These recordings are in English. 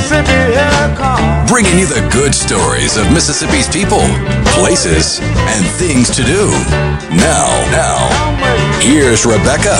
Mississippi, come. bringing you the good stories of Mississippi's people, places, and things to do. Now, now, here's Rebecca.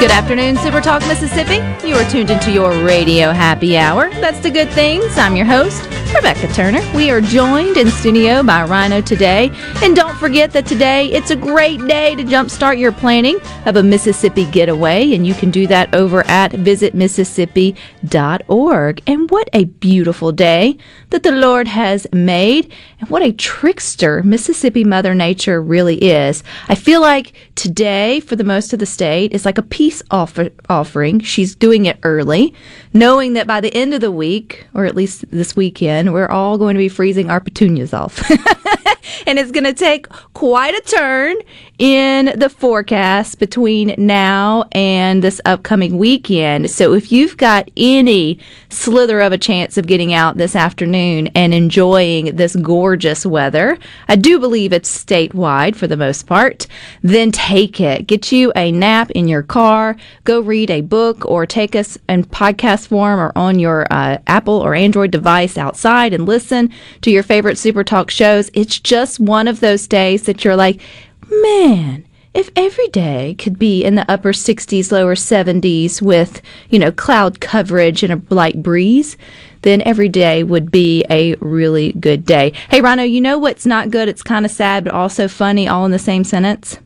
Good afternoon, Super Talk Mississippi. You are tuned into your radio happy hour. That's the good things. I'm your host, Rebecca Turner. We are joined in studio by Rhino today. And don't forget that today it's a great day to jumpstart your planning of a Mississippi getaway. And you can do that over at visitmississippi.org. And what a beautiful day that the Lord has made. And what a trickster Mississippi Mother Nature really is. I feel like today, for the most of the state, is like a peace offer- offering. She's doing it early, knowing that by the end of the week, or at least this weekend, we're all going to be freezing our petunias off. and it's going to take quite a turn in the forecast between now and this upcoming weekend. So if you've got any slither of a chance of getting out this afternoon and enjoying this gorgeous weather, I do believe it's statewide for the most part, then take it. Get you a nap in your car, go read a book, or take us in podcast form or on your uh, Apple or Android device outside and listen to your favorite Super Talk shows. It's just one of those days that you're like, man, if every day could be in the upper 60s, lower 70s with, you know, cloud coverage and a light breeze, then every day would be a really good day. Hey, Rhino, you know what's not good? It's kind of sad, but also funny, all in the same sentence?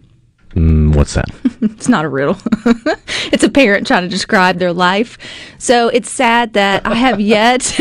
Mm, what's that? It's not a riddle. it's a parent trying to describe their life. So it's sad that I have yet,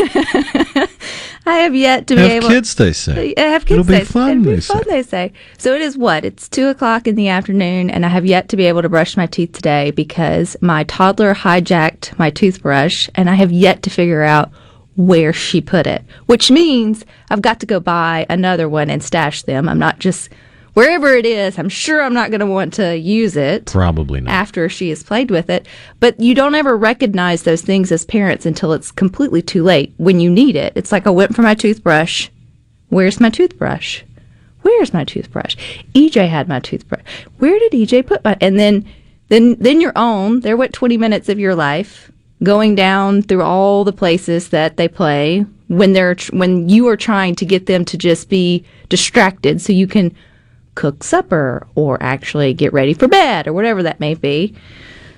I have yet to be Have able kids, they say. Uh, I have kids. It'll be say- fun, It'll be they fun, say. they say. So it is what? It's two o'clock in the afternoon, and I have yet to be able to brush my teeth today because my toddler hijacked my toothbrush, and I have yet to figure out where she put it. Which means I've got to go buy another one and stash them. I'm not just wherever it is. I'm sure I'm not going to want to use it Probably not. after she has played with it. But you don't ever recognize those things as parents until it's completely too late when you need it. It's like I went for my toothbrush. Where's my toothbrush? Where's my toothbrush? EJ had my toothbrush. Where did EJ put my? And then, then, then your own. There went 20 minutes of your life going down through all the places that they play when they're when you are trying to get them to just be distracted so you can cook supper or actually get ready for bed or whatever that may be.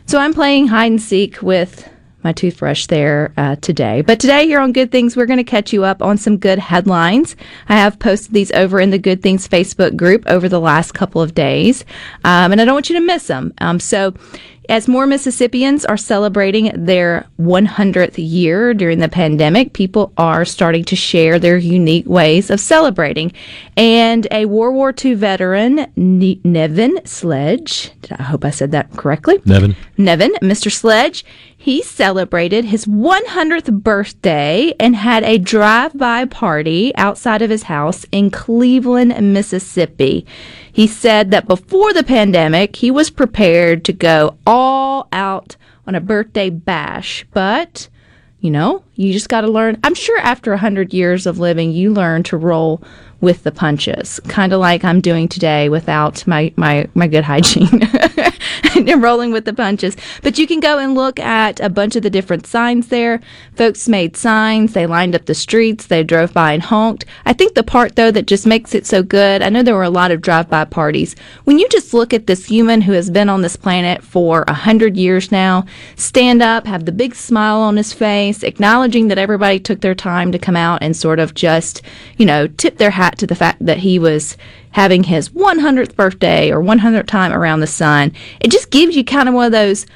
So I'm playing hide and seek with my toothbrush there uh, today. But today here on Good Things, we're going to catch you up on some good headlines. I have posted these over in the Good Things Facebook group over the last couple of days, um, and I don't want you to miss them. Um, so as more Mississippians are celebrating their 100th year during the pandemic, people are starting to share their unique ways of celebrating. And a World War II veteran, Nevin Sledge, I hope I said that correctly. Nevin? Nevin, Mr. Sledge, he celebrated his 100th birthday and had a drive-by party outside of his house in Cleveland, Mississippi. He said that before the pandemic, he was prepared to go all out on a birthday bash, but you know, you just got to learn. I'm sure after 100 years of living, you learn to roll with the punches, kind of like I'm doing today without my, my, my good hygiene. and rolling with the punches. But you can go and look at a bunch of the different signs there. Folks made signs, they lined up the streets, they drove by and honked. I think the part, though, that just makes it so good, I know there were a lot of drive by parties. When you just look at this human who has been on this planet for a hundred years now, stand up, have the big smile on his face, acknowledging that everybody took their time to come out and sort of just, you know, tip their hat to the fact that he was having his 100th birthday or 100th time around the sun. It just gives you kind of one of those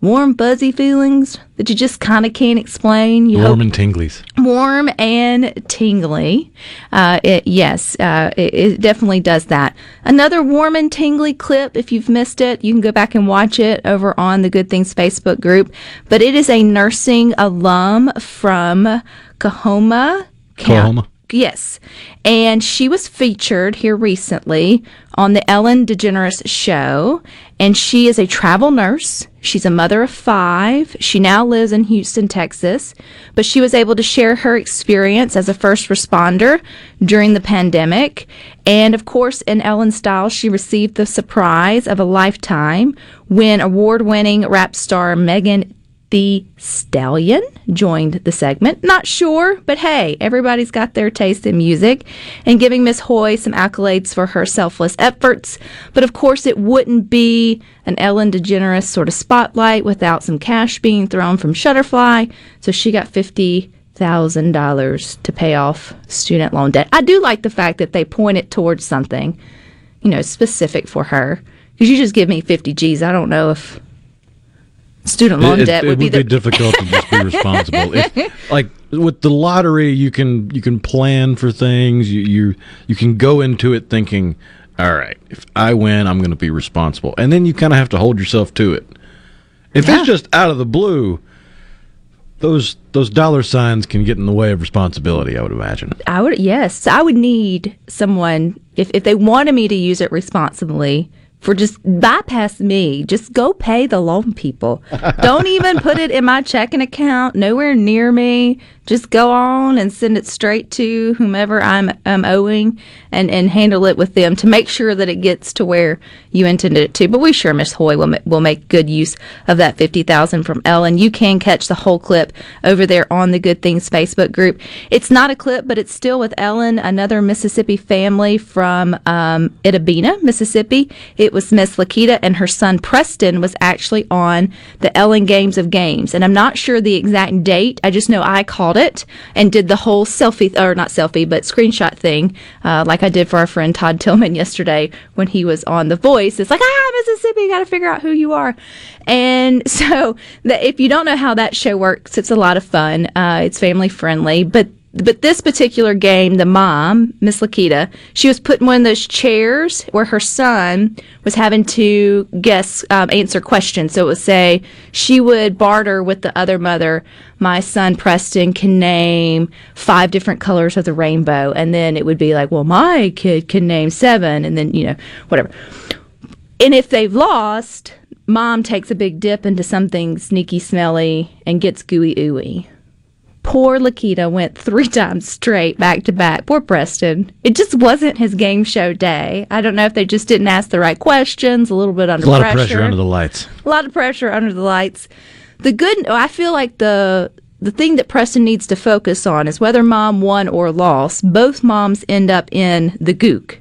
warm, buzzy feelings that you just kind of can't explain. You Warm and tinglies. warm and tingly. Uh, it, yes, uh, it, it definitely does that. Another warm and tingly clip, if you've missed it, you can go back and watch it over on the Good Things Facebook group. But it is a nursing alum from Coahoma. County. Yes. And she was featured here recently on the Ellen DeGeneres show. And she is a travel nurse. She's a mother of five. She now lives in Houston, Texas. But she was able to share her experience as a first responder during the pandemic. And of course, in Ellen style, she received the surprise of a lifetime when award winning rap star Megan Thee Stallion joined the segment. Not sure, but hey, everybody's got their taste in music and giving Miss Hoy some accolades for her selfless efforts. But of course, it wouldn't be an Ellen DeGeneres sort of spotlight without some cash being thrown from Shutterfly. So she got 50 thousand dollars to pay off student loan debt. I do like the fact that they pointed towards something, you know, specific for her. Because you just give me fifty G's, I don't know if student loan it, debt it would be the difficult to just be responsible. If, like with the lottery, you can you can plan for things. You you you can go into it thinking, all right, if I win, I'm going to be responsible, and then you kind of have to hold yourself to it. If Yeah. it's just out of the blue, those those dollar signs can get in the way of responsibility. I would imagine. I would yes, I would need someone if if they wanted me to use it responsibly for just bypass me. Just go pay the loan people. Don't even put it in my checking account. Nowhere near me. Just go on and send it straight to whomever I'm I'm owing and and handle it with them to make sure that it gets to where you intended it to. But we sure Miss Hoy will ma- will make good use of that fifty thousand from Ellen. You can catch the whole clip over there on the Good Things Facebook group. It's not a clip, but it's still with Ellen, another Mississippi family from um, Itta Bena, Mississippi. It was Miss Lakita and her son Preston was actually on the Ellen Games of Games, and I'm not sure the exact date. I just know I called it and did the whole selfie or not selfie, but screenshot thing, uh, like I did for our friend Todd Tilghman yesterday when he was on The Voice. It's like ah, Mississippi, got to figure out who you are. And so, that if you don't know how that show works, it's a lot of fun. Uh, it's family friendly, but but this particular game, the mom, Miss Lakita, she was put in one of those chairs where her son was having to guess, um, answer questions. So it would say she would barter with the other mother. My son Preston can name five different colors of the rainbow, and then it would be like, well, my kid can name seven, and then you know whatever. And if they've lost, mom takes a big dip into something sneaky, smelly, and gets gooey ooey. Poor Lakita went three times straight back to back. Poor Preston. It just wasn't his game show day. I don't know if they just didn't ask the right questions, a little bit under A lot pressure. of pressure under the lights. a lot of pressure under the lights. The good, I feel like the the thing that Preston needs to focus on is whether mom won or lost. Both moms end up in the gook,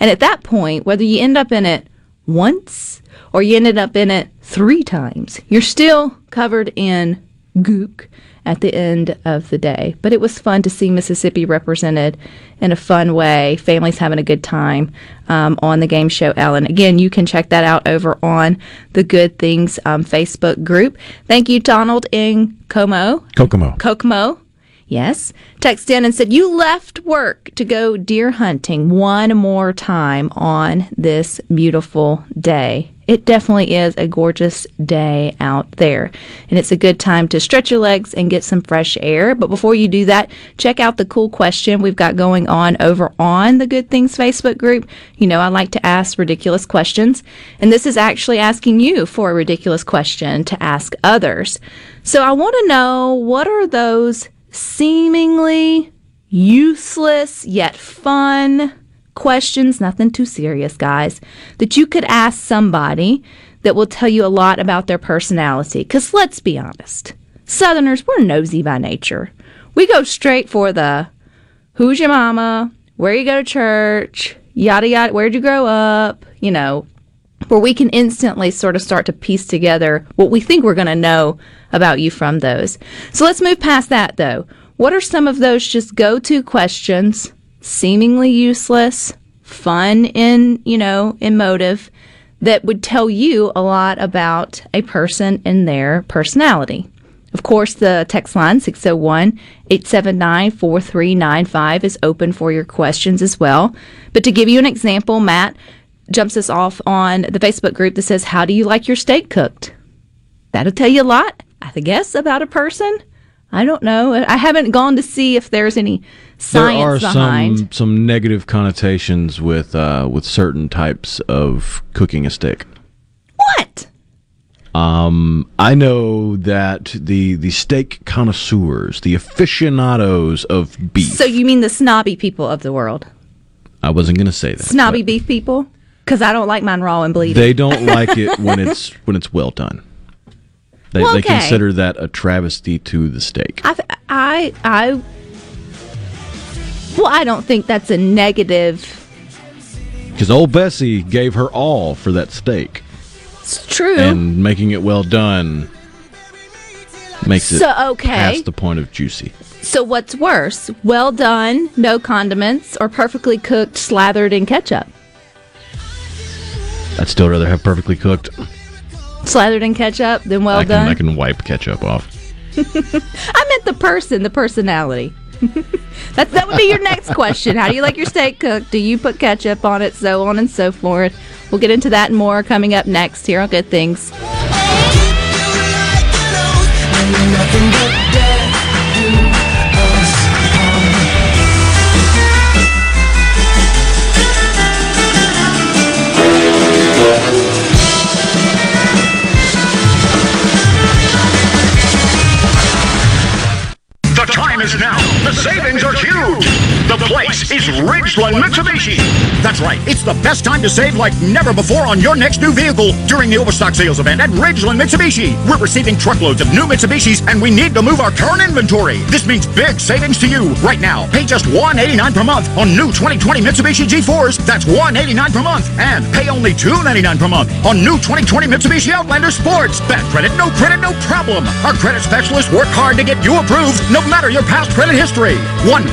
and at that point, whether you end up in it once or you ended up in it three times, you're still covered in gook at the end of the day. But it was fun to see Mississippi represented in a fun way. Families having a good time um, on the game show Ellen. Again, you can check that out over on the Good Things um, Facebook group. Thank you, Donald in Como. Kokomo. Kokomo. Yes. Text in and said, You left work to go deer hunting one more time on this beautiful day. It definitely is a gorgeous day out there. And it's a good time to stretch your legs and get some fresh air. But before you do that, check out the cool question we've got going on over on the Good Things Facebook group. You know, I like to ask ridiculous questions. And this is actually asking you for a ridiculous question to ask others. So I want to know what are those seemingly useless yet fun questions, nothing too serious, guys, that you could ask somebody that will tell you a lot about their personality. Because let's be honest, Southerners, we're nosy by nature. We go straight for the who's your mama, where you go to church, yada yada, where'd you grow up, you know, where we can instantly sort of start to piece together what we think we're going to know about you from those. So let's move past that though. What are some of those just go to questions, seemingly useless, fun in, you know, in motive, that would tell you a lot about a person and their personality. Of course, the text line 601 879 4395 is open for your questions as well. But to give you an example, Matt jumps us off on the Facebook group that says, How do you like your steak cooked? That'll tell you a lot, I guess, about a person. I don't know. I haven't gone to see if there's any science there are behind. some some negative connotations with uh, with certain types of cooking a steak. What? I know that the the steak connoisseurs, the aficionados of beef. So you mean the snobby people of the world? I wasn't going to say that. Snobby beef people? Because I don't like mine raw and bleeding. They don't like it when it's when it's well done. They, Well, they consider that a travesty to the steak. I, I, I, well, I don't think that's a negative. Because old Bessie gave her all for that steak, It's true. and making it well done makes it So, okay. past the point of juicy. so what's worse? Well done, no condiments, or perfectly cooked, slathered in ketchup? I'd still rather have perfectly cooked. Slathered in ketchup than well I can done. I can wipe ketchup off. I meant the person, the personality. that that would be your next question. How do you like your steak cooked? Do you put ketchup on it? So on and so forth. We'll get into that and more coming up next here on Good Things. The time is now. The savings are huge. The place is Ridgeland Mitsubishi. That's right. It's the best time to save like never before on your next new vehicle during the Overstock sales event at Ridgeland Mitsubishi. We're receiving truckloads of new Mitsubishis and we need to move our current inventory. This means big savings to you right now. Pay just 189 per month on new 2020 Mitsubishi G4s. That's 189 per month. And pay only 299 per month on new 2020 Mitsubishi Outlander Sports. Bad credit, no credit, no problem. Our credit specialists work hard to get you approved no matter your past credit history. 100%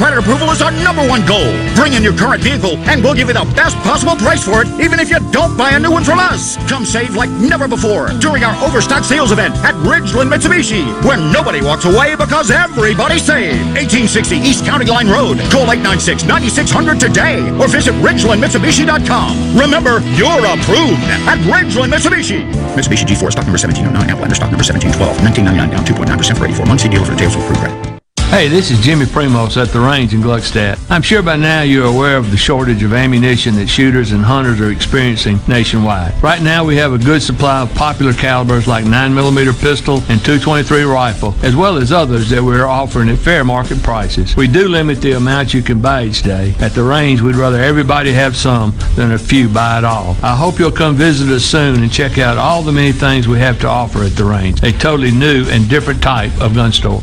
credit approval is our number one goal. Bring in your current vehicle and we'll give you the best possible price for it, even if you don't buy a new one from us. Come save like never before during our Overstock sales event at Ridgeland Mitsubishi, where nobody walks away because everybody saved. 1860 East County Line Road. Call 896-9600 today or visit RidgelandMitsubishi.com. Remember, you're approved at Ridgeland Mitsubishi. Mitsubishi G4 stock number 1709, Outlander stock number 1712, 1999 down 2.9% for 84 months. See dealer for details with approved credit. Hey, this is Jimmy Primos at the range in Gluckstadt. I'm sure by now you're aware of the shortage of ammunition that shooters and hunters are experiencing nationwide. Right now we have a good supply of popular calibers like 9mm pistol and 223 rifle, as well as others that we're offering at fair market prices. We do limit the amount you can buy each day. At the range, we'd rather everybody have some than a few buy it all. I hope you'll come visit us soon and check out all the many things we have to offer at the range. A totally new and different type of gun store.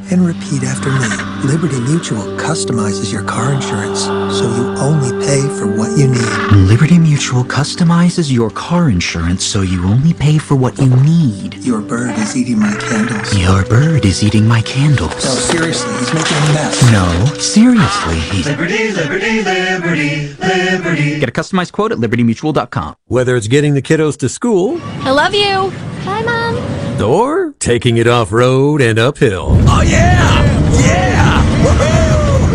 and repeat after me. Liberty Mutual customizes your car insurance so you only pay for what you need. Liberty Mutual customizes your car insurance so you only pay for what you need. Your bird is eating my candles. Your bird is eating my candles. No, seriously, he's making a mess. No, seriously, he's. Liberty, liberty, liberty, liberty. Get a customized quote at libertymutual.com. Whether it's getting the kiddos to school I love you. Bye, Mom. Or taking it off road and uphill. Oh yeah! Yeah! Woohoo!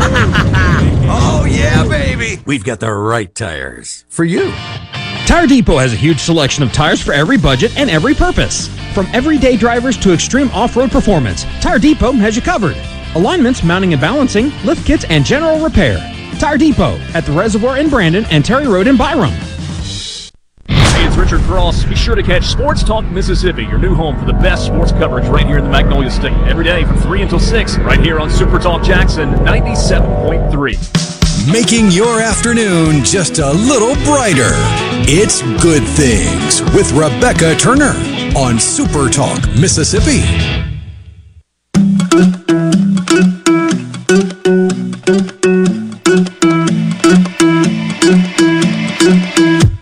oh yeah, baby! We've got the right tires for you. Tire Depot has a huge selection of tires for every budget and every purpose. From everyday drivers to extreme off-road performance, Tire Depot has you covered. Alignments, mounting and balancing, lift kits, and general repair. Tire Depot at the Reservoir in Brandon and Terry Road in Byram. It's is Richard Cross. Be sure to catch Sports Talk Mississippi, your new home for the best sports coverage right here in the Magnolia State. Every day from 3 until 6, right here on Super Talk Jackson 97.3. Making your afternoon just a little brighter. It's Good Things with Rebecca Turner on Super Talk Mississippi.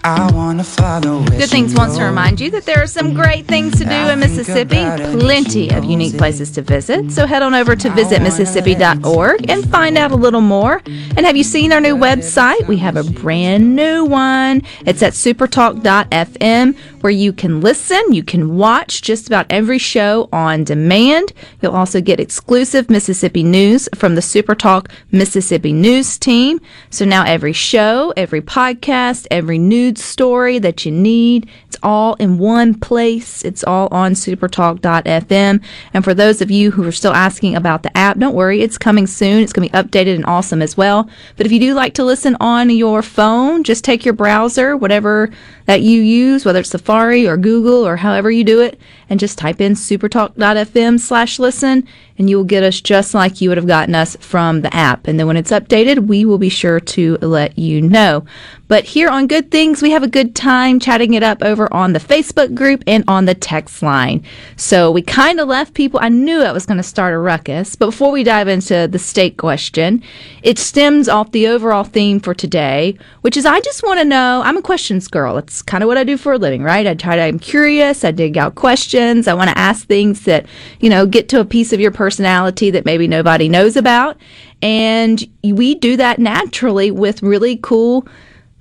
I wanna follow where Good Things wants to remind you that there are some great things to do in Mississippi, plenty of unique places to visit. So head on over to visitmississippi.org and find out a little more. And have you seen our new website? We have a brand new one. It's at supertalk.fm where you can listen, you can watch just about every show on demand. You'll also get exclusive Mississippi news from the Supertalk Mississippi News team. So now every show, every podcast, every news story that you need, it's all in one place. It's all on supertalk.fm. And for those of you who are still asking about the app, don't worry, it's coming soon. It's going to be updated and awesome as well. But if you do like to listen on your phone, just take your browser, whatever that you use, whether it's Safari or Google or however you do it, and just type in supertalk.fm slash listen, and you will get us just like you would have gotten us from the app. And then when it's updated, we will be sure to let you know. But here on Good Things, we have a good time chatting it up over on the Facebook group and on the text line. So we kind of left people, I knew I was going to start a ruckus, but before we dive into the state question, it stems off the overall theme for today, which is I just want to know, I'm a questions girl. It's kind of what I do for a living, right? I try to, I'm curious, I dig out questions, I want to ask things that, you know, get to a piece of your personality that maybe nobody knows about. And we do that naturally with really cool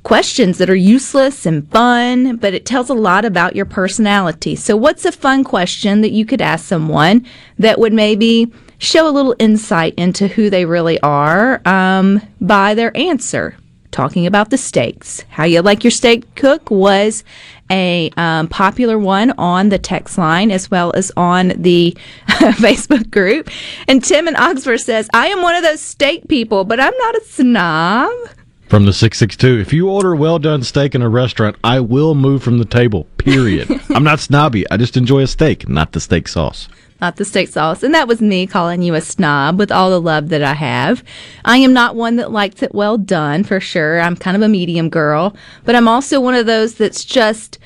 questions that are useless and fun, but it tells a lot about your personality. So, what's a fun question that you could ask someone that would maybe show a little insight into who they really are um, by their answer? Talking about the steaks. How you like your steak cook was a um, popular one on the text line as well as on the Facebook group. And Tim in Oxford says, I am one of those steak people, but I'm not a snob. From the 662, if you order well done steak in a restaurant, I will move from the table, period. I'm not snobby. I just enjoy a steak, not the steak sauce. Not the steak sauce. And that was me calling you a snob with all the love that I have. I am not one that likes it well done for sure. I'm kind of a medium girl, but I'm also one of those that's just,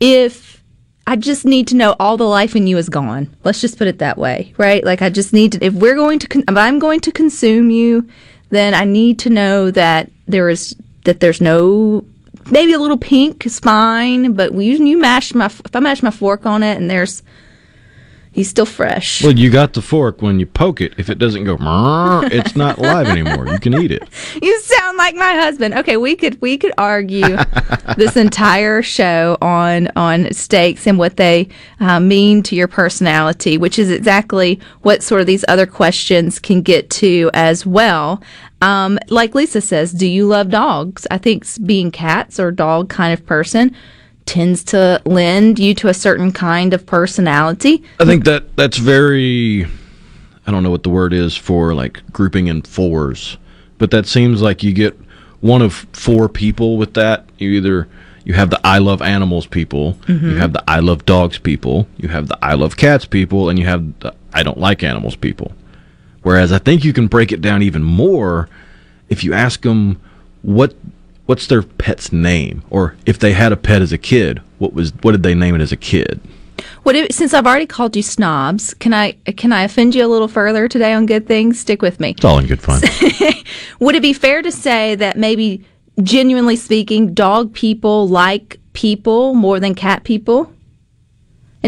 if I just need to know all the life in you is gone. Let's just put it that way, right? Like I just need to, if we're going to, if I'm going to consume you, then I need to know that there is, that there's no, maybe a little pink is fine, but we, you mash my, if I mash my fork on it and there's, he's still fresh. Well, you got the fork. When you poke it, if it doesn't go, it's not live anymore. You can eat it. You sound like my husband. Okay, we could we could argue this entire show on on steaks and what they uh, mean to your personality, which is exactly what sort of these other questions can get to as well. Um, like Lisa says, do you love dogs? I think being cats or dog kind of person tends to lend you to a certain kind of personality. I think that that's very. I don't know what the word is for like grouping in fours, but that seems like you get one of four people with that. You either you have the I love animals people, Mhm. you have the I love dogs people, you have the I love cats people, and you have the I don't like animals people. Whereas I think you can break it down even more if you ask them what what's their pet's name, or if they had a pet as a kid, what was what did they name it as a kid? What if, since I've already called you snobs, can I can I offend you a little further today on good things? Stick with me. It's all in good fun. Would it be fair to say that maybe, genuinely speaking, dog people like people more than cat people?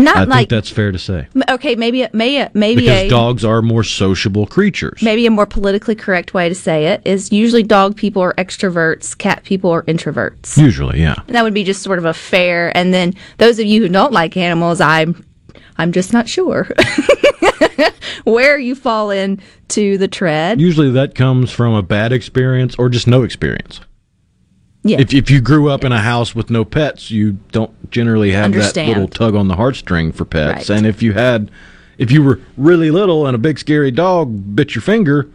And not I like think that's fair to say. okay, maybe may maybe because a dogs are more sociable creatures. maybe a more politically correct way to say it is usually dog people are extroverts, cat people are introverts. Usually, yeah. And that would be just sort of a fair. And then those of you who don't like animals, I'm I'm just not sure where you fall in to the tread. Usually that comes from a bad experience or just no experience. Yeah. If if you grew up in a house with no pets, you don't generally have that little tug on the heartstring for pets. Right. And if you had if you were really little and a big scary dog bit your finger,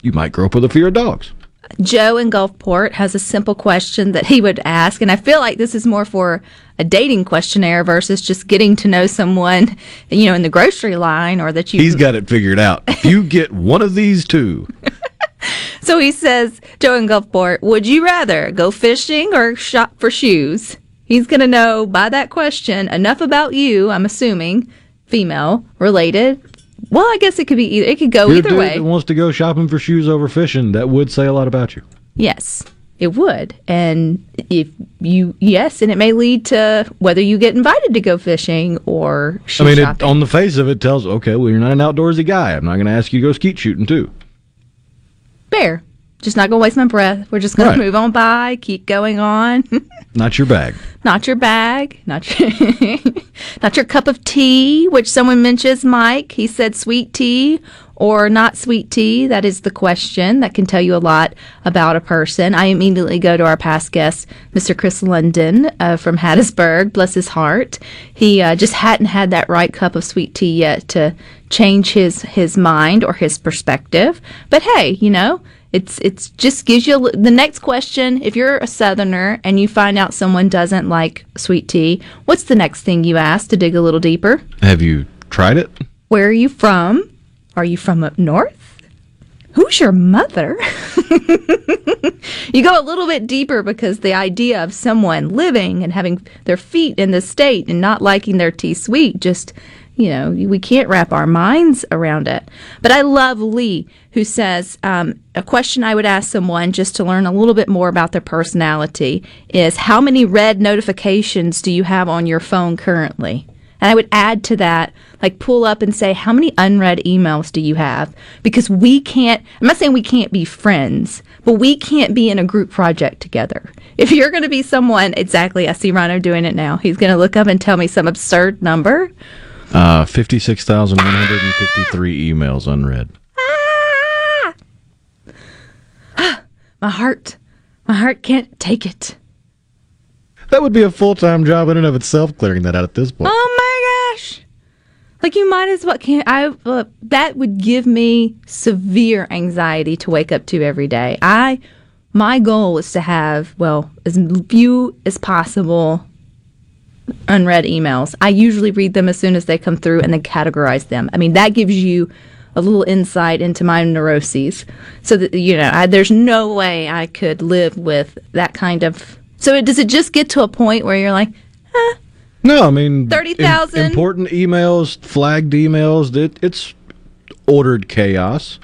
you might grow up with a fear of dogs. Joe in Gulfport has a simple question that he would ask, and I feel like this is more for a dating questionnaire versus just getting to know someone, you know, in the grocery line or that you. He's got it figured out. If you get one of these two, So he says, Joe in Gulfport, would you rather go fishing or shop for shoes? He's going to know by that question enough about you, I'm assuming, female related. Well, I guess it could be either. It could go you're either way. that wants to go shopping for shoes over fishing, that would say a lot about you. Yes, it would. And if you, yes, and it may lead to whether you get invited to go fishing or I mean, it, on the face of it, tells okay, well, you're not an outdoorsy guy. I'm not going to ask you to go skeet shooting too. Fair. Just not going to waste my breath. We're just going Right. to move on by, keep going on. Not your bag. not your bag, not your, not your cup of tea, which someone mentions, Mike. He said sweet tea or not sweet tea. That is the question that can tell you a lot about a person. I immediately go to our past guest, Mr. Chris London uh, from Hattiesburg. Bless his heart. He uh, just hadn't had that right cup of sweet tea yet to change his his mind or his perspective. But hey, you know, it's it's just gives you a, the next question. If you're a Southerner and you find out someone doesn't like sweet tea, what's the next thing you ask to dig a little deeper? Have you tried it? Where are you from? Are you from up north? Who's your mother? you go a little bit deeper because the idea of someone living and having their feet in the state and not liking their tea sweet just you know we can't wrap our minds around it but i love lee who says um, a question i would ask someone just to learn a little bit more about their personality is how many red notifications do you have on your phone currently and I would add to that, like pull up and say, how many unread emails do you have? Because we can't, I'm not saying we can't be friends, but we can't be in a group project together. If you're going to be someone, exactly, I see Rhino doing it now. He's going to look up and tell me some absurd number. Uh, 56,153 emails unread. My heart, my heart can't take it. That would be a full time job in and of itself, clearing that out at this point. Gosh. Like you might as well can I uh, that would give me severe anxiety to wake up to every day. I my goal is to have well as few as possible unread emails. I usually read them as soon as they come through and then categorize them. I mean that gives you a little insight into my neuroses. So that you know, I, there's no way I could live with that kind of. So it, does it just get to a point where you're like, No, I mean 30,000? im- important emails, flagged emails. It, it's ordered chaos.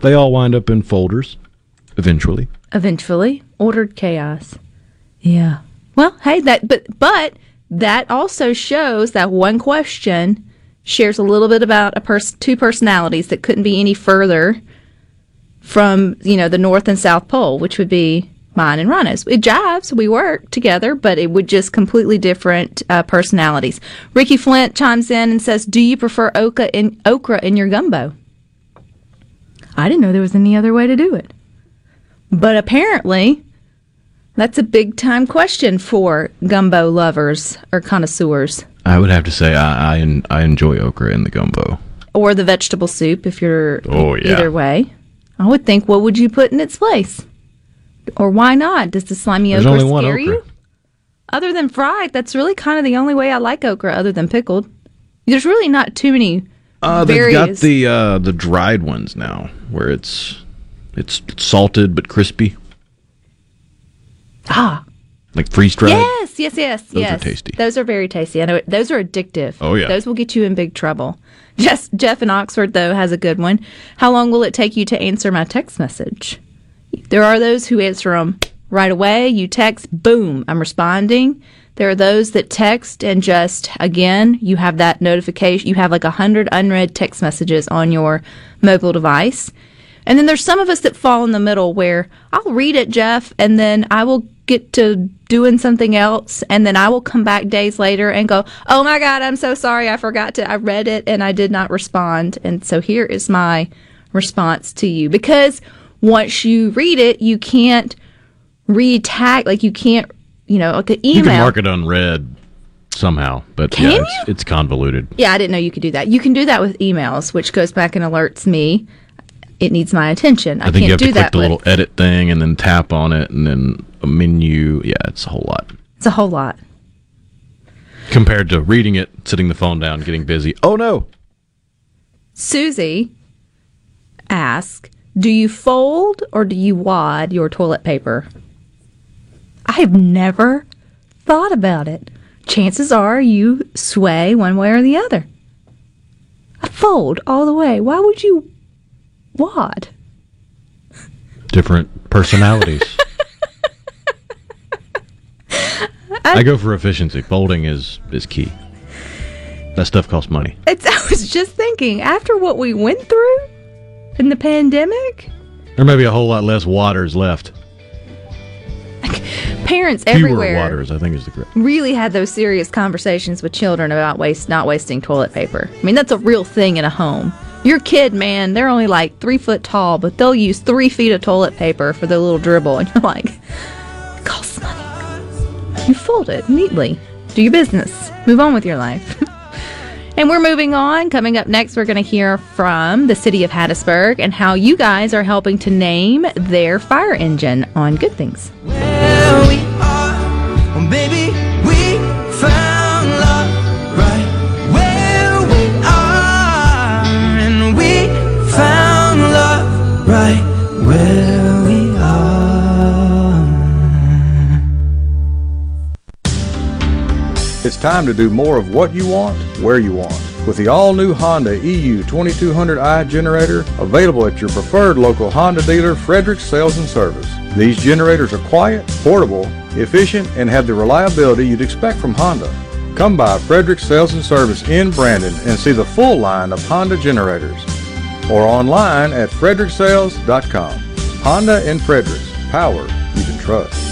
They all wind up in folders eventually. eventually ordered chaos yeah well hey that but but that also shows that one question shares a little bit about a person two personalities that couldn't be any further from you know the north and south pole which would be mine and Rhino's. It jives. We work together, but it would just completely different uh, personalities. Ricky Flint chimes in and says, "Do you prefer okra in okra in your gumbo?" I didn't know there was any other way to do it. But apparently, that's a big time question for gumbo lovers or connoisseurs, I would have to say I I, I enjoy okra in the gumbo. or the vegetable soup if you're Oh, yeah. either way. I would think, what would you put in its place? Or why not? Does the slimy There's okra only one scare okra. you? Other than fried, that's really kind of the only way I like okra, other than pickled. There's really not too many Uh, they've got the uh, the dried ones now, where it's it's salted but crispy, ah, like freeze dried. Yes, yes, yes, Those are yes. tasty. Those are very tasty. I know it, those are addictive. Oh, yeah. those will get you in big trouble. Jeff, Jeff in Oxford though has a good one. How long will it take you to answer my text message? There are those who answer them right away. You text, boom, I'm responding. There are those that text and just again, you have that notification. You have like a hundred unread text messages on your mobile device. And then there's some of us that fall in the middle where I'll read it, Jeff, and then I will get to doing something else, and then I will come back days later and go, "Oh my God, I'm so sorry, I forgot to. I read it and I did not respond." And so here is my response to you because once you read it, you can't re-tag like you can't, you know, like an email. You can mark it unread somehow, but Can yeah, it's, it's convoluted. Yeah, I didn't know you could do that. You can do that with emails, which goes back and alerts me. it needs my attention. I, I think can't you have do to click the with. little edit thing and then tap on it and then a menu. Yeah, it's a whole lot. It's a whole lot. Compared to reading it, sitting the phone down, getting busy. Oh no. Susie asks, "Do you fold or do you wad your toilet paper?" I have never thought about it. Chances are you sway one way or the other. I fold all the way. Why would you wad? Different personalities. I go for efficiency. Folding is is key. That stuff costs money. It's, I was just thinking, after what we went through in the pandemic, There may be a whole lot less waters left. parents Fewer everywhere waters, I think is the correct. really had those serious conversations with children about waste not wasting toilet paper. I mean, that's a real thing in a home. Your kid, man, they're only like three foot tall, but they'll use three feet of toilet paper for their little dribble, and you're like, it costs money. You fold it neatly. Do your business. Move on with your life. And we're moving on. Coming up next, we're going to hear from the city of Hattiesburg and how you guys are helping to name their fire engine on Good Things. We are, oh, baby, It's time to do more of what you want, where you want. With the all-new Honda E EU 2200i generator available at your preferred local Honda dealer, Frederick Sales and Service. These generators are quiet, portable, efficient, and have the reliability you'd expect from Honda. Come by Frederick Sales and Service in Brandon and see the full line of Honda generators. Or online at fredericksales.com. Honda and Fredericks. Power you can trust.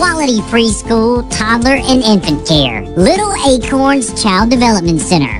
Quality preschool, toddler, and infant care. Little Acorns Child Development Center.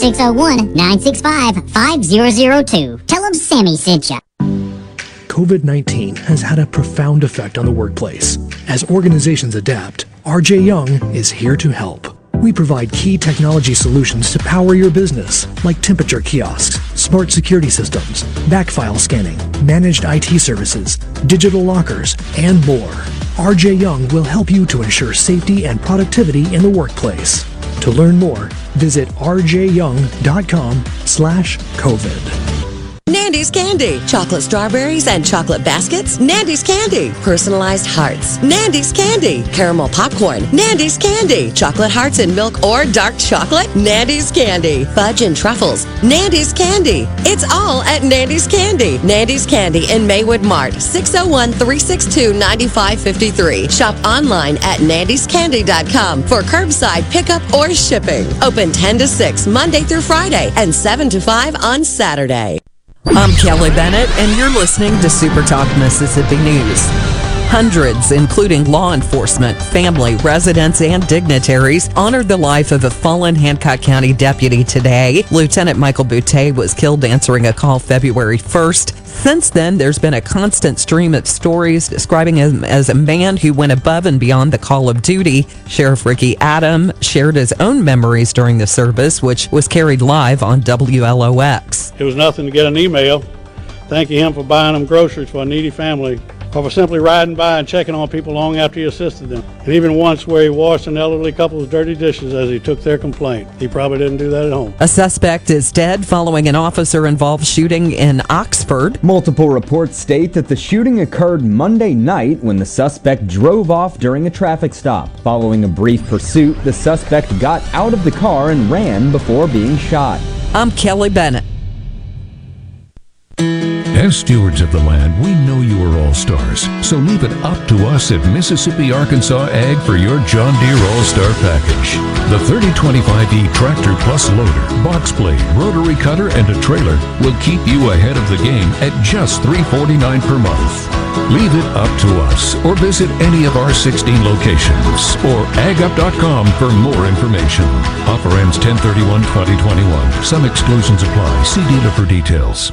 601 965 5002. Tell them Sammy sent you. COVID 19 has had a profound effect on the workplace. As organizations adapt, RJ Young is here to help. We provide key technology solutions to power your business, like temperature kiosks, smart security systems, backfile scanning, managed IT services, digital lockers, and more. RJ Young will help you to ensure safety and productivity in the workplace. To learn more, visit rjyoung.com slash COVID. Nandy's Candy. Chocolate strawberries and chocolate baskets. Nandy's Candy. Personalized hearts. Nandy's Candy. Caramel popcorn. Nandy's Candy. Chocolate hearts in milk or dark chocolate. Nandy's Candy. Fudge and truffles. Nandy's Candy. It's all at Nandy's Candy. Nandy's Candy in Maywood Mart. 601 362 9553. Shop online at nandyscandy.com for curbside pickup or shipping. Open 10 to 6 Monday through Friday and 7 to 5 on Saturday. I'm Kelly Bennett, and you're listening to Super Talk Mississippi News. Hundreds, including law enforcement, family, residents, and dignitaries, honored the life of a fallen Hancock County deputy today. Lieutenant Michael Boutte was killed answering a call February 1st. Since then, there's been a constant stream of stories describing him as a man who went above and beyond the call of duty. Sheriff Ricky Adam shared his own memories during the service, which was carried live on WLOX. It was nothing to get an email thanking him for buying them groceries for a needy family, or for simply riding by and checking on people long after he assisted them. And even once where he washed an elderly couple's dirty dishes as he took their complaint. He probably didn't do that at home. A suspect is dead following an officer involved shooting in Oxford. Multiple reports state that the shooting occurred Monday night when the suspect drove off during a traffic stop. Following a brief pursuit, the suspect got out of the car and ran before being shot. I'm Kelly Bennett. As stewards of the land, we know you are all stars. So leave it up to us at Mississippi Arkansas Ag for your John Deere All Star package. The 3025E Tractor Plus loader, box blade, rotary cutter, and a trailer will keep you ahead of the game at just 349 per month. Leave it up to us or visit any of our 16 locations or agup.com for more information. Offer ends 1031-2021. Some exclusions apply. See dealer for details.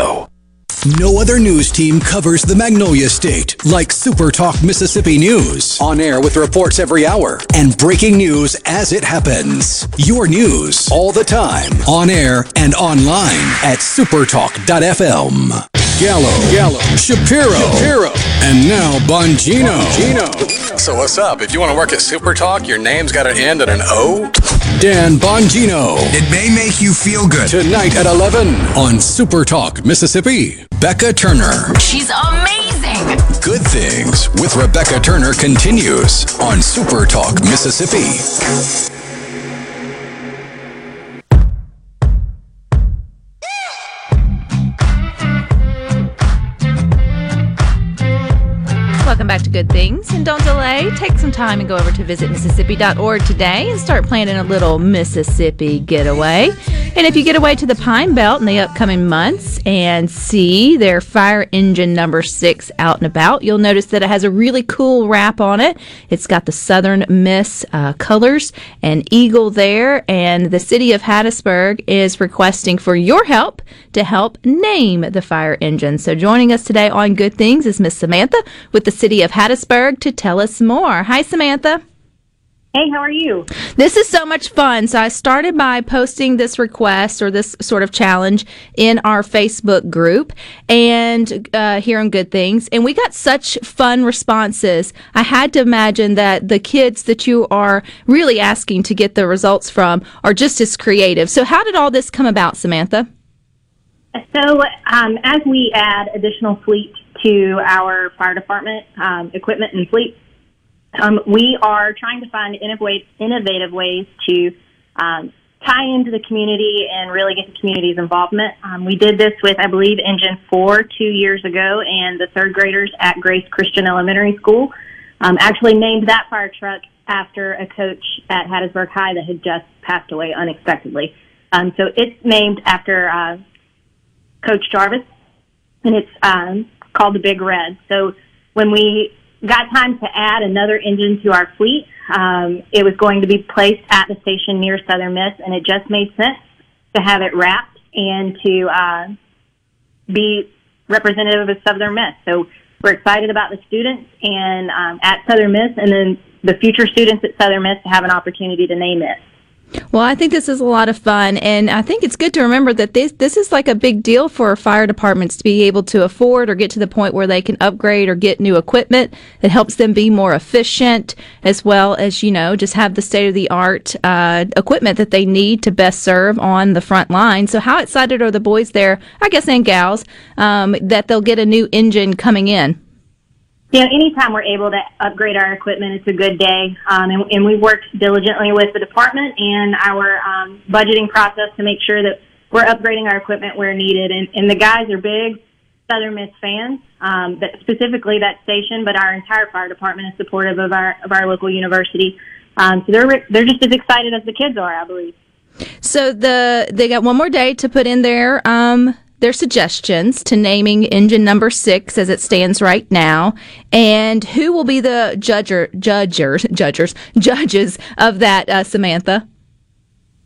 No other news team covers the Magnolia State like Super Talk Mississippi News. On air with reports every hour and breaking news as it happens. Your news all the time. On air and online at supertalk.fm. Gallo, Gallo, Shapiro, Shapiro, and now Bongino. Bongino. So what's up? If you want to work at Super Talk, your name's got to end in an O. Dan Bongino. It may make you feel good. Tonight at 11 on Super Talk Mississippi. Becca Turner. She's amazing. Good Things with Rebecca Turner continues on Super Talk Mississippi. Welcome back to Good Things. And don't delay. Take some time and go over to visitmississippi.org today and start planning a little Mississippi getaway. And if you get away to the Pine Belt in the upcoming months and see their fire engine number six out and about, you'll notice that it has a really cool wrap on it. It's got the Southern Miss uh, colors, and eagle there, and the city of Hattiesburg is requesting for your help to help name the fire engine. So joining us today on Good Things is Miss Samantha with the city of Hattiesburg to tell us more. Hi, Samantha. Hey, how are you? This is so much fun. So I started by posting this request or this sort of challenge in our Facebook group and uh, here on Good Things, and we got such fun responses. I had to imagine that the kids that you are really asking to get the results from are just as creative. So how did all this come about, Samantha? So, um, as we add additional fleet to our fire department um, equipment and fleet, um, we are trying to find innovative, innovative ways to um, tie into the community and really get the community's involvement. Um, we did this with, I believe, Engine 4 two years ago, and the third graders at Grace Christian Elementary School um, actually named that fire truck after a coach at Hattiesburg High that had just passed away unexpectedly. Um, so it's named after uh, Coach Jarvis, and it's called the Big Red. So when we got time to add another engine to our fleet, um, it was going to be placed at the station near Southern Miss, and it just made sense to have it wrapped and to uh, be representative of Southern Miss. So we're excited about the students and um, at Southern Miss, and then the future students at Southern Miss to have an opportunity to name it. Well, I think this is a lot of fun, and I think it's good to remember that this this is like a big deal for fire departments to be able to afford or get to the point where they can upgrade or get new equipment that helps them be more efficient, as well as you know just have the state of the art uh, equipment that they need to best serve on the front line. So, how excited are the boys there? I guess and gals um, that they'll get a new engine coming in. You know, anytime we're able to upgrade our equipment, it's a good day. Um, and, and we've worked diligently with the department and our um, budgeting process to make sure that we're upgrading our equipment where needed. And, and the guys are big Southern Miss fans, um, but specifically that station, but our entire fire department is supportive of our of our local university. Um, so they're they're just as excited as the kids are, I believe. So the they got one more day to put in their um their suggestions to naming engine number six as it stands right now, and who will be the judger judgers judgers judges of that, uh, Samantha?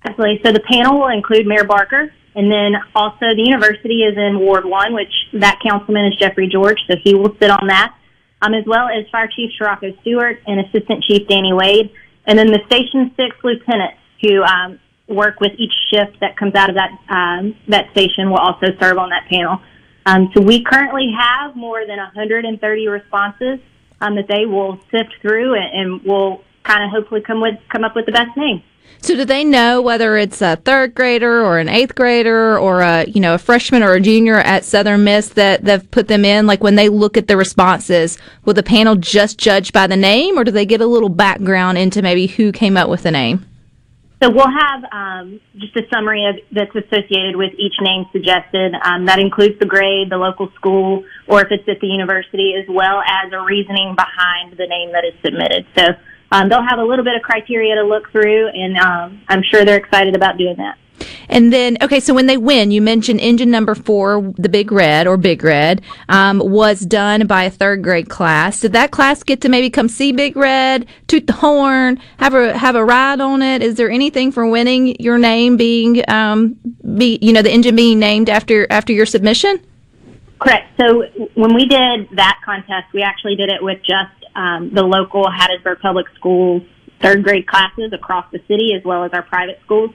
Absolutely. So the panel will include Mayor Barker, and then also the university is in Ward One, which that councilman is Jeffrey George, so he will sit on that, um, as well as Fire Chief Sharocco Stewart and Assistant Chief Danny Wade, and then the Station Six lieutenants who um, work with each shift that comes out of that um, that station will also serve on that panel. Um, so we currently have more than 130 responses um, that they will sift through and, and will kind of hopefully come with come up with the best name. So do they know whether it's a third grader or an eighth grader or a you know a freshman or a junior at Southern Miss that they've put them in? Like when they look at the responses, will the panel just judge by the name, or do they get a little background into maybe who came up with the name? So we'll have um, just a summary of that's associated with each name suggested. Um, that includes the grade, the local school, or if it's at the university, as well as a reasoning behind the name that is submitted. So um, they'll have a little bit of criteria to look through, and um, I'm sure they're excited about doing that. And then, okay, so when they win, you mentioned engine number four, the Big Red or Big Red, um, was done by a third grade class. Did that class get to maybe come see Big Red, toot the horn, have a have a ride on it? Is there anything for winning your name being, um, be you know, the engine being named after after your submission? Correct. So when we did that contest, we actually did it with just um, the local Hattiesburg Public Schools third grade classes across the city, as well as our private schools.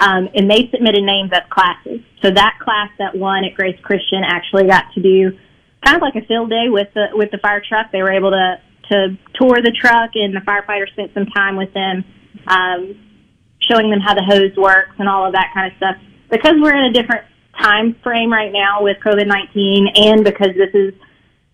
Um, and they submitted names as classes. So that class that won at Grace Christian actually got to do kind of like a field day with the with the fire truck. They were able to to tour the truck, and the firefighters spent some time with them, um, showing them how the hose works and all of that kind of stuff. Because we're in a different time frame right now with COVID nineteen, and because this is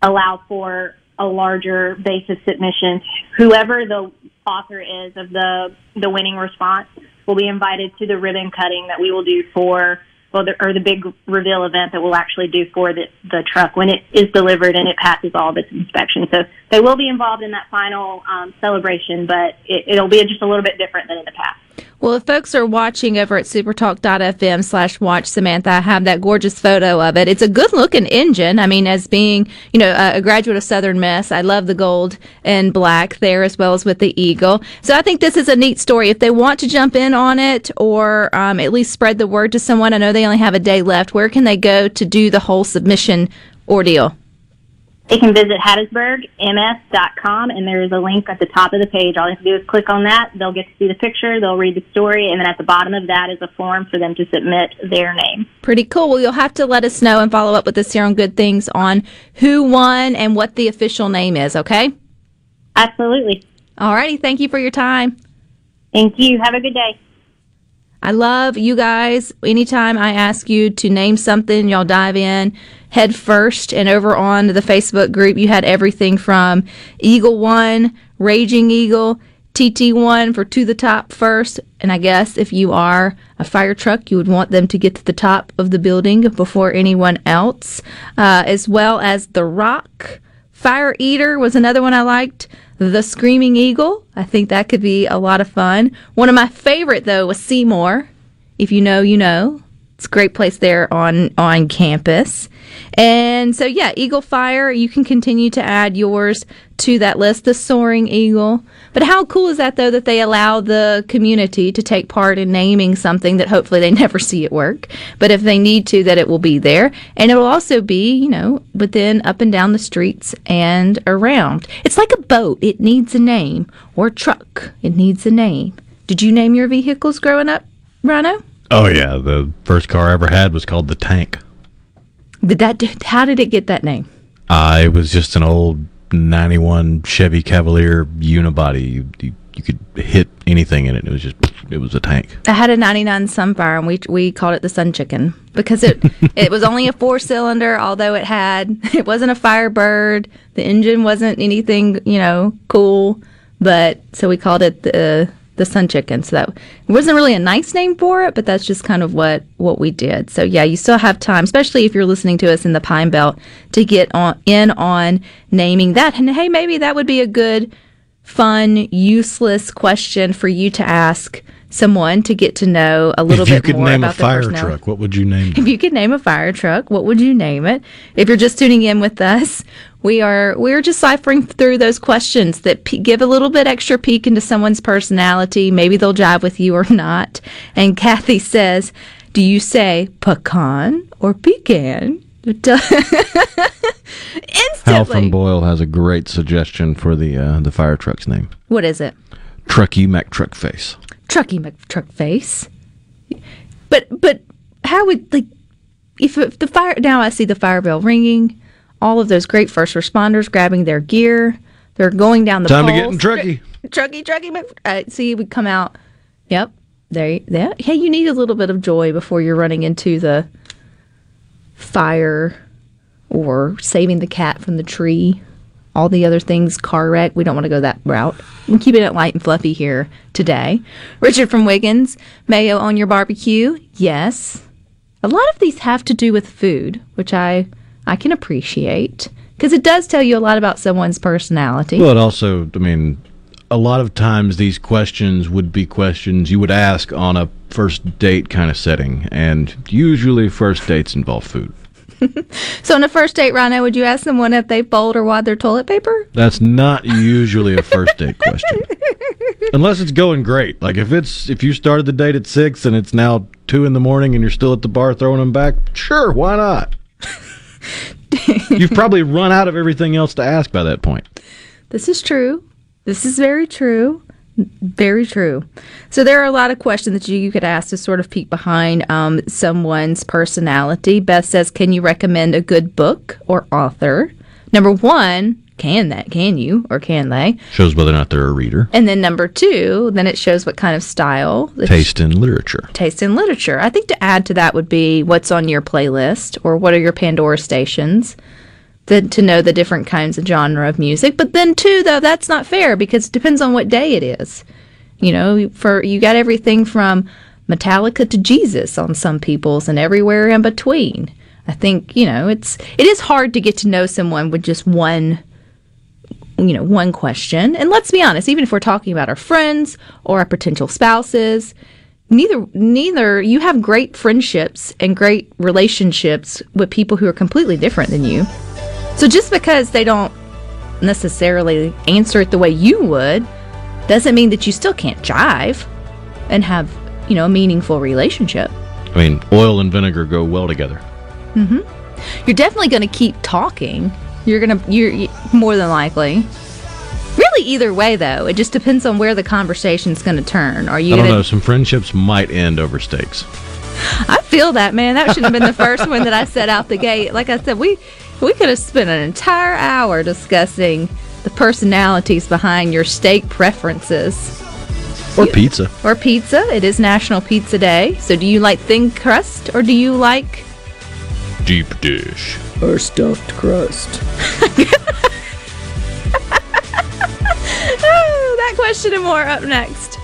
allow for a larger base of submissions, whoever the author is of the the winning response will be invited to the ribbon cutting that we will do for well, the, or the big reveal event that we'll actually do for the the truck when it is delivered and it passes all of its inspections. So they will be involved in that final um, celebration, but it, it'll be just a little bit different than in the past. Well, if folks are watching over at supertalk.fm slash watch Samantha, I have that gorgeous photo of it. It's a good looking engine. I mean, as being, you know, a, graduate of Southern Miss, I love the gold and black there as well as with the eagle. So I think this is a neat story. If they want to jump in on it or um, at least spread the word to someone, I know they only have a day left. Where can they go to do the whole submission ordeal? They can visit hattiesburgms.com and there is a link at the top of the page. All they have to do is click on that. They'll get to see the picture. They'll read the story. And then at the bottom of that is a form for them to submit their name. Pretty cool. Well, you'll have to let us know and follow up with us here on Good Things on who won and what the official name is, okay? Absolutely. All righty. Thank you for your time. Thank you. Have a good day. I love you guys. Anytime I ask you to name something, y'all dive in head first. And over on the Facebook group, you had everything from Eagle One, Raging Eagle, TT1 for to the top first. And I guess if you are a fire truck, you would want them to get to the top of the building before anyone else, uh, as well as the Rock. Fire Eater was another one I liked. The Screaming Eagle. I think that could be a lot of fun. One of my favorite though was Seymour. If you know, you know. It's a great place there on on campus. And so yeah, Eagle Fire, you can continue to add yours to that list, the Soaring Eagle. But how cool is that though that they allow the community to take part in naming something that hopefully they never see at work, but if they need to that it will be there and it will also be, you know, within up and down the streets and around. It's like a boat, it needs a name, or a truck, it needs a name. Did you name your vehicles growing up, Rhino? Oh yeah, the first car I ever had was called the Tank. Did that? How did it get that name? Uh, it was just an old '91 Chevy Cavalier unibody. You, you you could hit anything in it. It was just it was a tank. I had a 99 Sunfire and we we called it the Sun Chicken because it it was only a four cylinder although it had it wasn't a Firebird the engine wasn't anything you know cool but so we called it the the Sun Chicken so that it wasn't really a nice name for it but that's just kind of what what we did so yeah you still have time especially if you're listening to us in the Pine Belt to get on in on naming that and hey maybe that would be a good fun useless question for you to ask someone to get to know a little if you bit could more name a fire truck, what would you name? it? If you could name a fire truck, what would you name it? If you're just tuning in with us, we are we're just ciphering through those questions that pe- give a little bit extra peek into someone's personality. Maybe they'll jive with you or not. And Kathy says, "Do you say pecan or pecan?" Instantly. Hal from Boyle has a great suggestion for the uh, the fire truck's name. What is it? Trucky McTruckface. Trucky McTruckface. But but how would like if, if the fire now I see the fire bell ringing, all of those great first responders grabbing their gear, they're going down the Time to get poles. in trucky. Trucky, trucky, uh, see we come out. Yep, there, you- there. Hey, you need a little bit of joy before you're running into the fire or saving the cat from the tree. All the other things, car wreck. We don't want to go that route. We're keeping it light and fluffy here today. Richard from Wiggins, mayo on your barbecue? Yes. A lot of these have to do with food, which I I can appreciate because it does tell you a lot about someone's personality. Well, it also, I mean, a lot of times these questions would be questions you would ask on a first date kind of setting, and usually first dates involve food. So on a first date, Rhino, would you ask someone if they fold or wad their toilet paper? That's not usually a first date question, unless it's going great. Like if it's if you started the date at six and it's now two in the morning and you're still at the bar throwing them back, sure, why not? You've probably run out of everything else to ask by that point. This is true. This is very true. Very true. So there are a lot of questions that you, you could ask to sort of peek behind um, someone's personality. Beth says, "Can you recommend a good book or author?" Number one, can that? Can you or can they? Shows whether or not they're a reader. And then number two, then it shows what kind of style Taste in literature. taste in literature. I think to add to that would be what's on your playlist or what are your Pandora stations. The, to know the different kinds of genre of music, but then too though that's not fair because it depends on what day it is. You know, for you got everything from Metallica to Jesus on some people's and everywhere in between. I think you know it's it is hard to get to know someone with just one you know, one question. And let's be honest, even if we're talking about our friends or our potential spouses, neither neither you have great friendships and great relationships with people who are completely different than you. So just because they don't necessarily answer it the way you would doesn't mean that you still can't jive and have, you know, a meaningful relationship. I mean, oil and vinegar go well together. Mm-hmm. You're definitely going to keep talking. You're going to, you're you- more than likely. Really, either way, though, it just depends on where the conversation's going to turn. Are you I don't gonna, know. Some friendships might end over steaks. I feel that, man. That should have been the first one that I set out the gate. Like I said, we we could have spent an entire hour discussing the personalities behind your steak preferences. Or pizza. Or pizza. It is National Pizza Day. So do you like thin crust or do you like Deep dish. Or stuffed crust? oh, that question and more up next.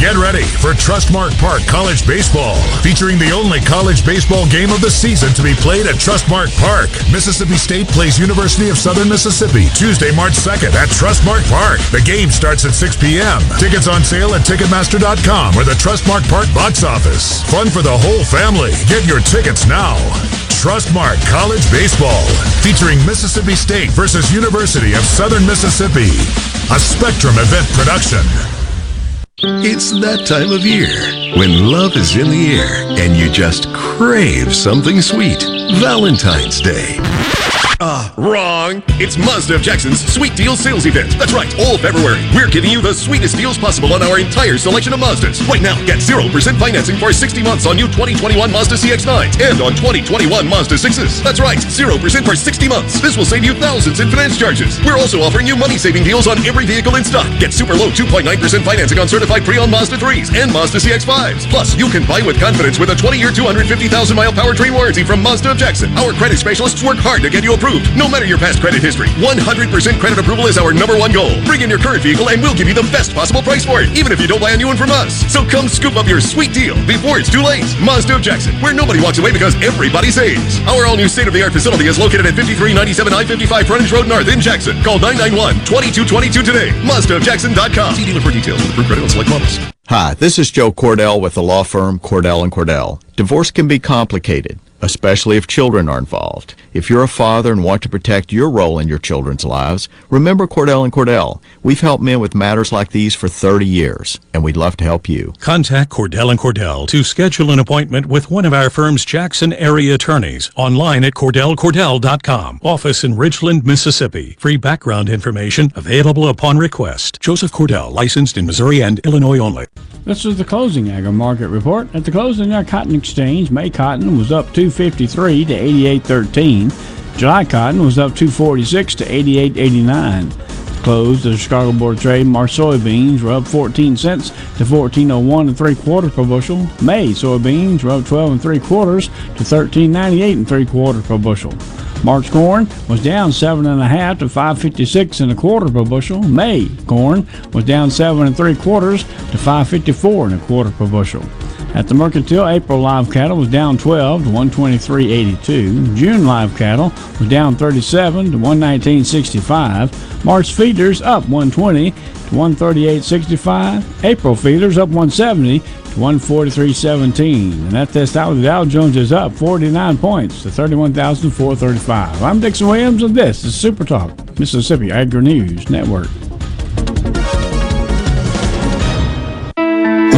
Get ready for Trustmark Park College Baseball, featuring the only college baseball game of the season to be played at Trustmark Park. Mississippi State plays University of Southern Mississippi Tuesday, March 2nd at Trustmark Park. The game starts at 6 p.m. Tickets on sale at Ticketmaster.com or the Trustmark Park box office. Fun for the whole family. Get your tickets now. Trustmark College Baseball, featuring Mississippi State versus University of Southern Mississippi. A Spectrum event production. It's that time of year when love is in the air and you just crave something sweet. Valentine's Day. Ah, wrong. It's Mazda of Jackson's Sweet Deal Sales Event. That's right, all February. We're giving you the sweetest deals possible on our entire selection of Mazdas. Right now, get 0% financing for 60 months on new 2021 Mazda CX-9s and on 2021 Mazda 6s. That's right, 0% for 60 months. This will save you thousands in finance charges. We're also offering you money-saving deals on every vehicle in stock. Get super low 2.9% financing on certified pre-owned Mazda 3s and Mazda CX-5s. Plus, you can buy with confidence with a 20-year, 250,000-mile powertrain warranty from Mazda of Jackson. Our credit specialists work hard to get you approved, no matter your past credit history. 100% credit approval is our number one goal. Bring in your current vehicle and we'll give you the best possible price for it, even if you don't buy a new one from us. So come scoop up your sweet deal before it's too late. Mazda of Jackson, where nobody walks away because everybody saves. Our all-new state-of-the-art facility is located at 5397 I-55 Frontage Road North in Jackson. Call 991-2222 today. MazdaofJackson.com. See dealer for details approved credit select models. Hi, this is Joe Cordell with the law firm Cordell and Cordell. Divorce can be complicated, especially if children are involved. If you're a father and want to protect your role in your children's lives, remember Cordell and Cordell. We've helped men with matters like these for 30 years, and we'd love to help you. Contact Cordell and Cordell to schedule an appointment with one of our firm's Jackson area attorneys online at cordellcordell.com. Office in Ridgeland, Mississippi. Free background information available upon request. Joseph Cordell, licensed in Missouri and Illinois only. This is the closing agri market report. At the closing our cotton exchange, May cotton was up 253 to 88.13. July cotton was up 246 to 88.89. Closed the Chicago Board of Trade. March soybeans were up 14 cents to 14.01 and three quarters per bushel. May soybeans were up 12 and three quarters to 13.98 and three quarters per bushel. March corn was down seven and a half to 556 and a quarter per bushel. May corn was down seven and three quarters to 554 and a quarter per bushel. At the Mercantile, April live cattle was down 12 to 123.82. June live cattle was down 37 to 119.65. March feeders up 120 to 138.65. April feeders up 170 to 143.17. And at this hour, the Dow Jones is up 49 points to 31,435. I'm Dixon Williams, and this is Super Talk, Mississippi Agri News Network.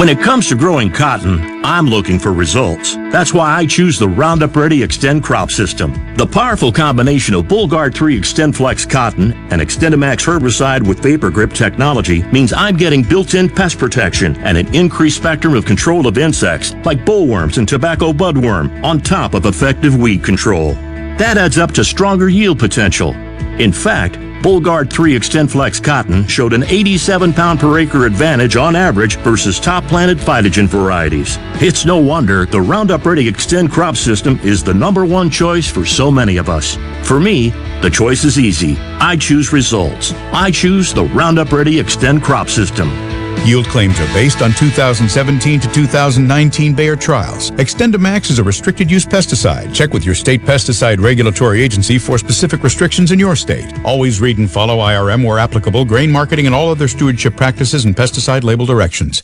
When it comes to growing cotton, I'm looking for results. That's why I choose the Roundup Ready Xtend crop system. The powerful combination of Bollgard 3 XtendFlex cotton and XtendiMax herbicide with VaporGrip technology means I'm getting built-in pest protection and an increased spectrum of control of insects like bollworms and tobacco budworm on top of effective weed control. That adds up to stronger yield potential. In fact, Bollgard 3 XtendFlex cotton showed an 87 pound per acre advantage on average versus top planted PhytoGen varieties. It's no wonder the Roundup Ready Xtend crop system is the number one choice for so many of us. For me, the choice is easy. I choose results. I choose the Roundup Ready Xtend crop system. Yield claims are based on 2017 to 2019 Bayer trials. XtendiMax is a restricted use pesticide. Check with your state pesticide regulatory agency for specific restrictions in your state. Always read and follow IRM where applicable, grain marketing, and all other stewardship practices and pesticide label directions.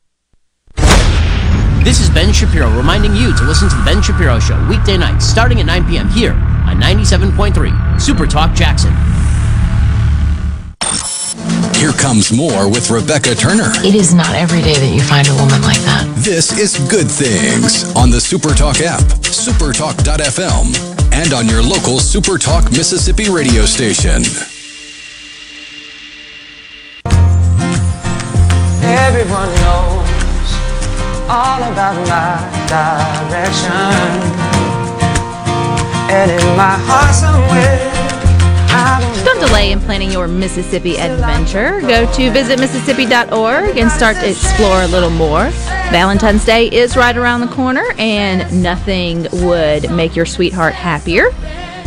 This is Ben Shapiro reminding you to listen to The Ben Shapiro Show weekday nights starting at 9 p.m. here on 97.3 Super Talk Jackson. Here comes more with Rebecca Turner. It is not every day that you find a woman like that. This is Good Things on the Supertalk app, supertalk.fm, and on your local Supertalk Mississippi radio station. Everyone knows all about my direction. And in my heart somewhere, I don't delay in planning your Mississippi adventure. Go to visitmississippi.org and start to explore a little more. Valentine's Day is right around the corner, and nothing would make your sweetheart happier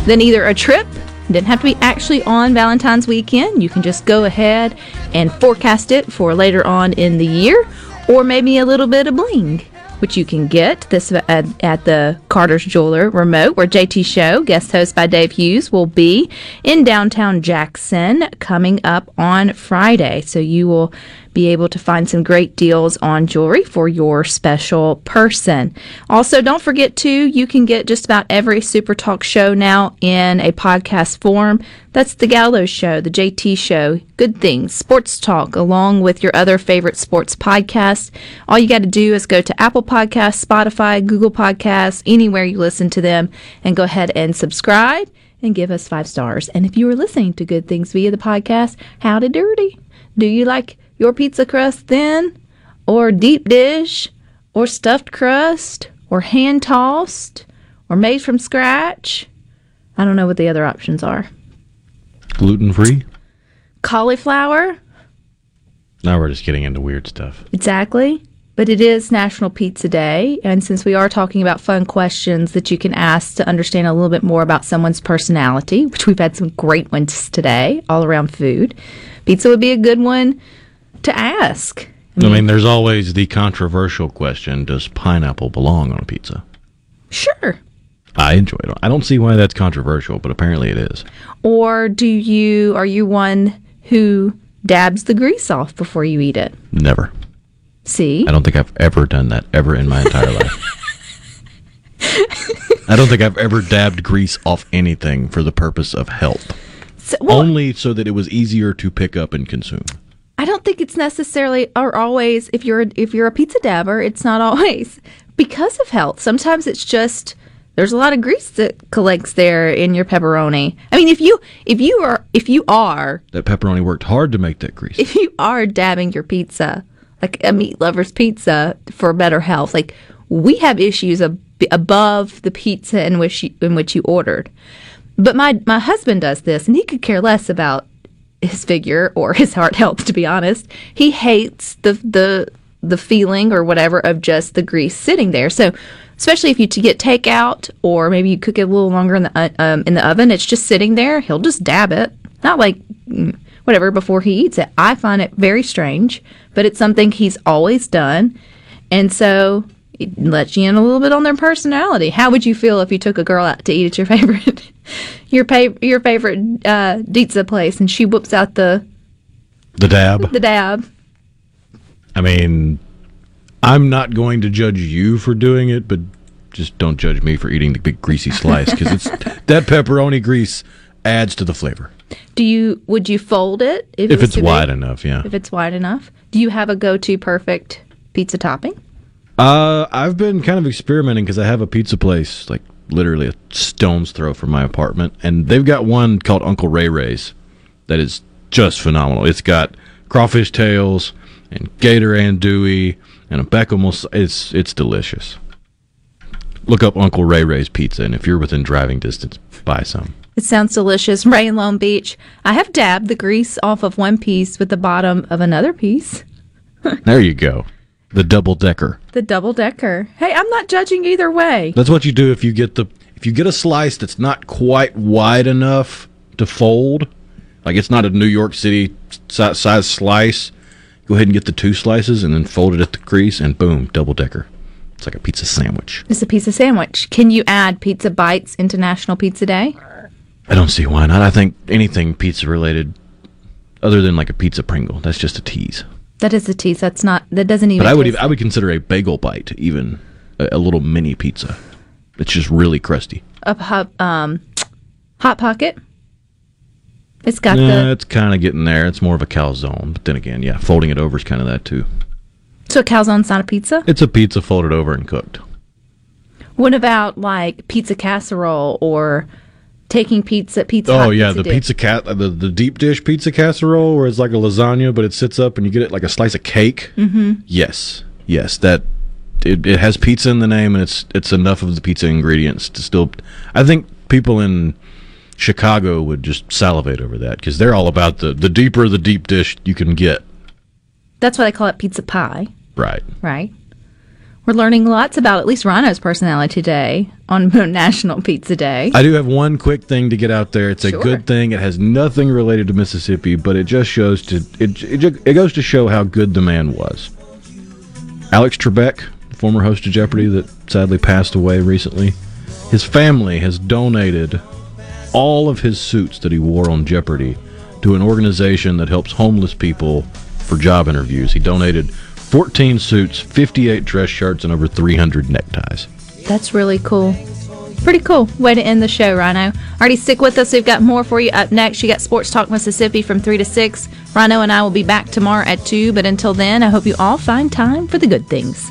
than either a trip. Didn't have to be actually on Valentine's weekend. You can just go ahead and forecast it for later on in the year, or maybe a little bit of bling which you can get this uh, at, at the Carter's Jeweler remote, where JT Show, guest host by Dave Hughes, will be in downtown Jackson coming up on Friday. So you will be able to find some great deals on jewelry for your special person. Also, don't forget to you can get just about every Super Talk show now in a podcast form. That's the Gallo's Show, the JT Show, Good Things, Sports Talk, along with your other favorite sports podcasts. All you got to do is go to Apple Podcasts, Spotify, Google Podcasts, anywhere you listen to them, and go ahead and subscribe and give us five stars. And if you are listening to Good Things via the podcast, howdy dirty. Do you like your pizza crust thin or deep dish or stuffed crust or hand tossed or made from scratch? I don't know what the other options are. Gluten free? Cauliflower? Now we're just getting into weird stuff. Exactly. But it is National Pizza Day. And since we are talking about fun questions that you can ask to understand a little bit more about someone's personality, which we've had some great ones today all around food, pizza would be a good one to ask. I mean, there's always the controversial question Does pineapple belong on a pizza? Sure. I enjoy it. I don't see why that's controversial, but apparently it is. Or do you, are you one who dabs the grease off before you eat it? Never. See? I don't think I've ever done that ever in my entire life. I don't think I've ever dabbed grease off anything for the purpose of health. So, well, Only so that it was easier to pick up and consume. I don't think it's necessarily or always if you're if you're a pizza dabber, it's not always because of health. Sometimes it's just there's a lot of grease that collects there in your pepperoni. I mean, if you if you are if you are That pepperoni worked hard to make that grease. if you are dabbing your pizza like a meat lover's pizza for better health, like we have issues ab- above the pizza in which you, in which you ordered. But my my husband does this, and he could care less about his figure or his heart health. To be honest, he hates the the the feeling or whatever of just the grease sitting there. So, especially if you to get takeout or maybe you cook it a little longer in the uh, um, in the oven, it's just sitting there. He'll just dab it, not like mm, whatever before he eats it. I find it very strange, but it's something he's always done, and so it lets you in a little bit on their personality. How would you feel if you took a girl out to eat at your favorite your pa- your favorite uh, pizza place and she whoops out the The dab. the dab? I mean, I'm not going to judge you for doing it, but just don't judge me for eating the big greasy slice because it's that pepperoni grease adds to the flavor. Do you would you fold it If it it's wide big? enough, yeah. If it's wide enough, do you have a go-to perfect pizza topping? Uh, I've been kind of experimenting because I have a pizza place like literally a stone's throw from my apartment, and they've got one called Uncle Ray Ray's that is just phenomenal. It's got crawfish tails and gator andouille and a Beckham. It's it's delicious. Look up Uncle Ray Ray's pizza, and if you're within driving distance, buy some. It sounds delicious. Ray in Long Beach. I have dabbed the grease off of one piece with the bottom of another piece. There you go, the double decker. The double decker. Hey, I'm not judging either way. That's what you do if you get the if you get a slice that's not quite wide enough to fold, like it's not a New York City size slice. Go ahead and get the two slices and then fold it at the crease, and boom, double decker. It's like a pizza sandwich. It's a pizza sandwich. Can you add pizza bites into National Pizza Day? I don't see why not. I think anything pizza related, other than like a pizza Pringle, that's just a tease. That is a tease. That's not. That doesn't even. But I would even, I would consider a bagel bite even a, a little mini pizza. It's just really crusty. a hot, um, hot pocket. It's got yeah, the. it's kind of getting there. It's more of a calzone, but then again, yeah, folding it over is kind of that too. So a calzone's not a pizza. It's a pizza folded over and cooked. What about like pizza casserole or taking pizza pizza? oh yeah, pizza the dip? pizza cat, the the deep dish pizza casserole, where it's like a lasagna, but it sits up and you get it like a slice of cake. Mhm. Yes, yes, that it, it has pizza in the name, and it's it's enough of the pizza ingredients to still. I think people in Chicago would just salivate over that because they're all about the the deeper the deep dish you can get. That's why they call it pizza pie, Right. right? We're learning lots about at least Rhino's personality today on National Pizza Day. I do have one quick thing to get out there. It's a Sure. good thing. It has nothing related to Mississippi, but it just shows to it, it. It goes to show how good the man was. Alex Trebek, former host of Jeopardy, that sadly passed away recently. His family has donated all of his suits that he wore on Jeopardy to an organization that helps homeless people for job interviews. He donated 14 suits, 58 dress shirts, and over 300 neckties. That's really cool. Pretty cool. Way to end the show, Rhino. Already stick with us. We've got more for you up next. You got Sports Talk Mississippi from 3 to 6. Rhino and I will be back tomorrow at 2. But until then, I hope you all find time for the good things.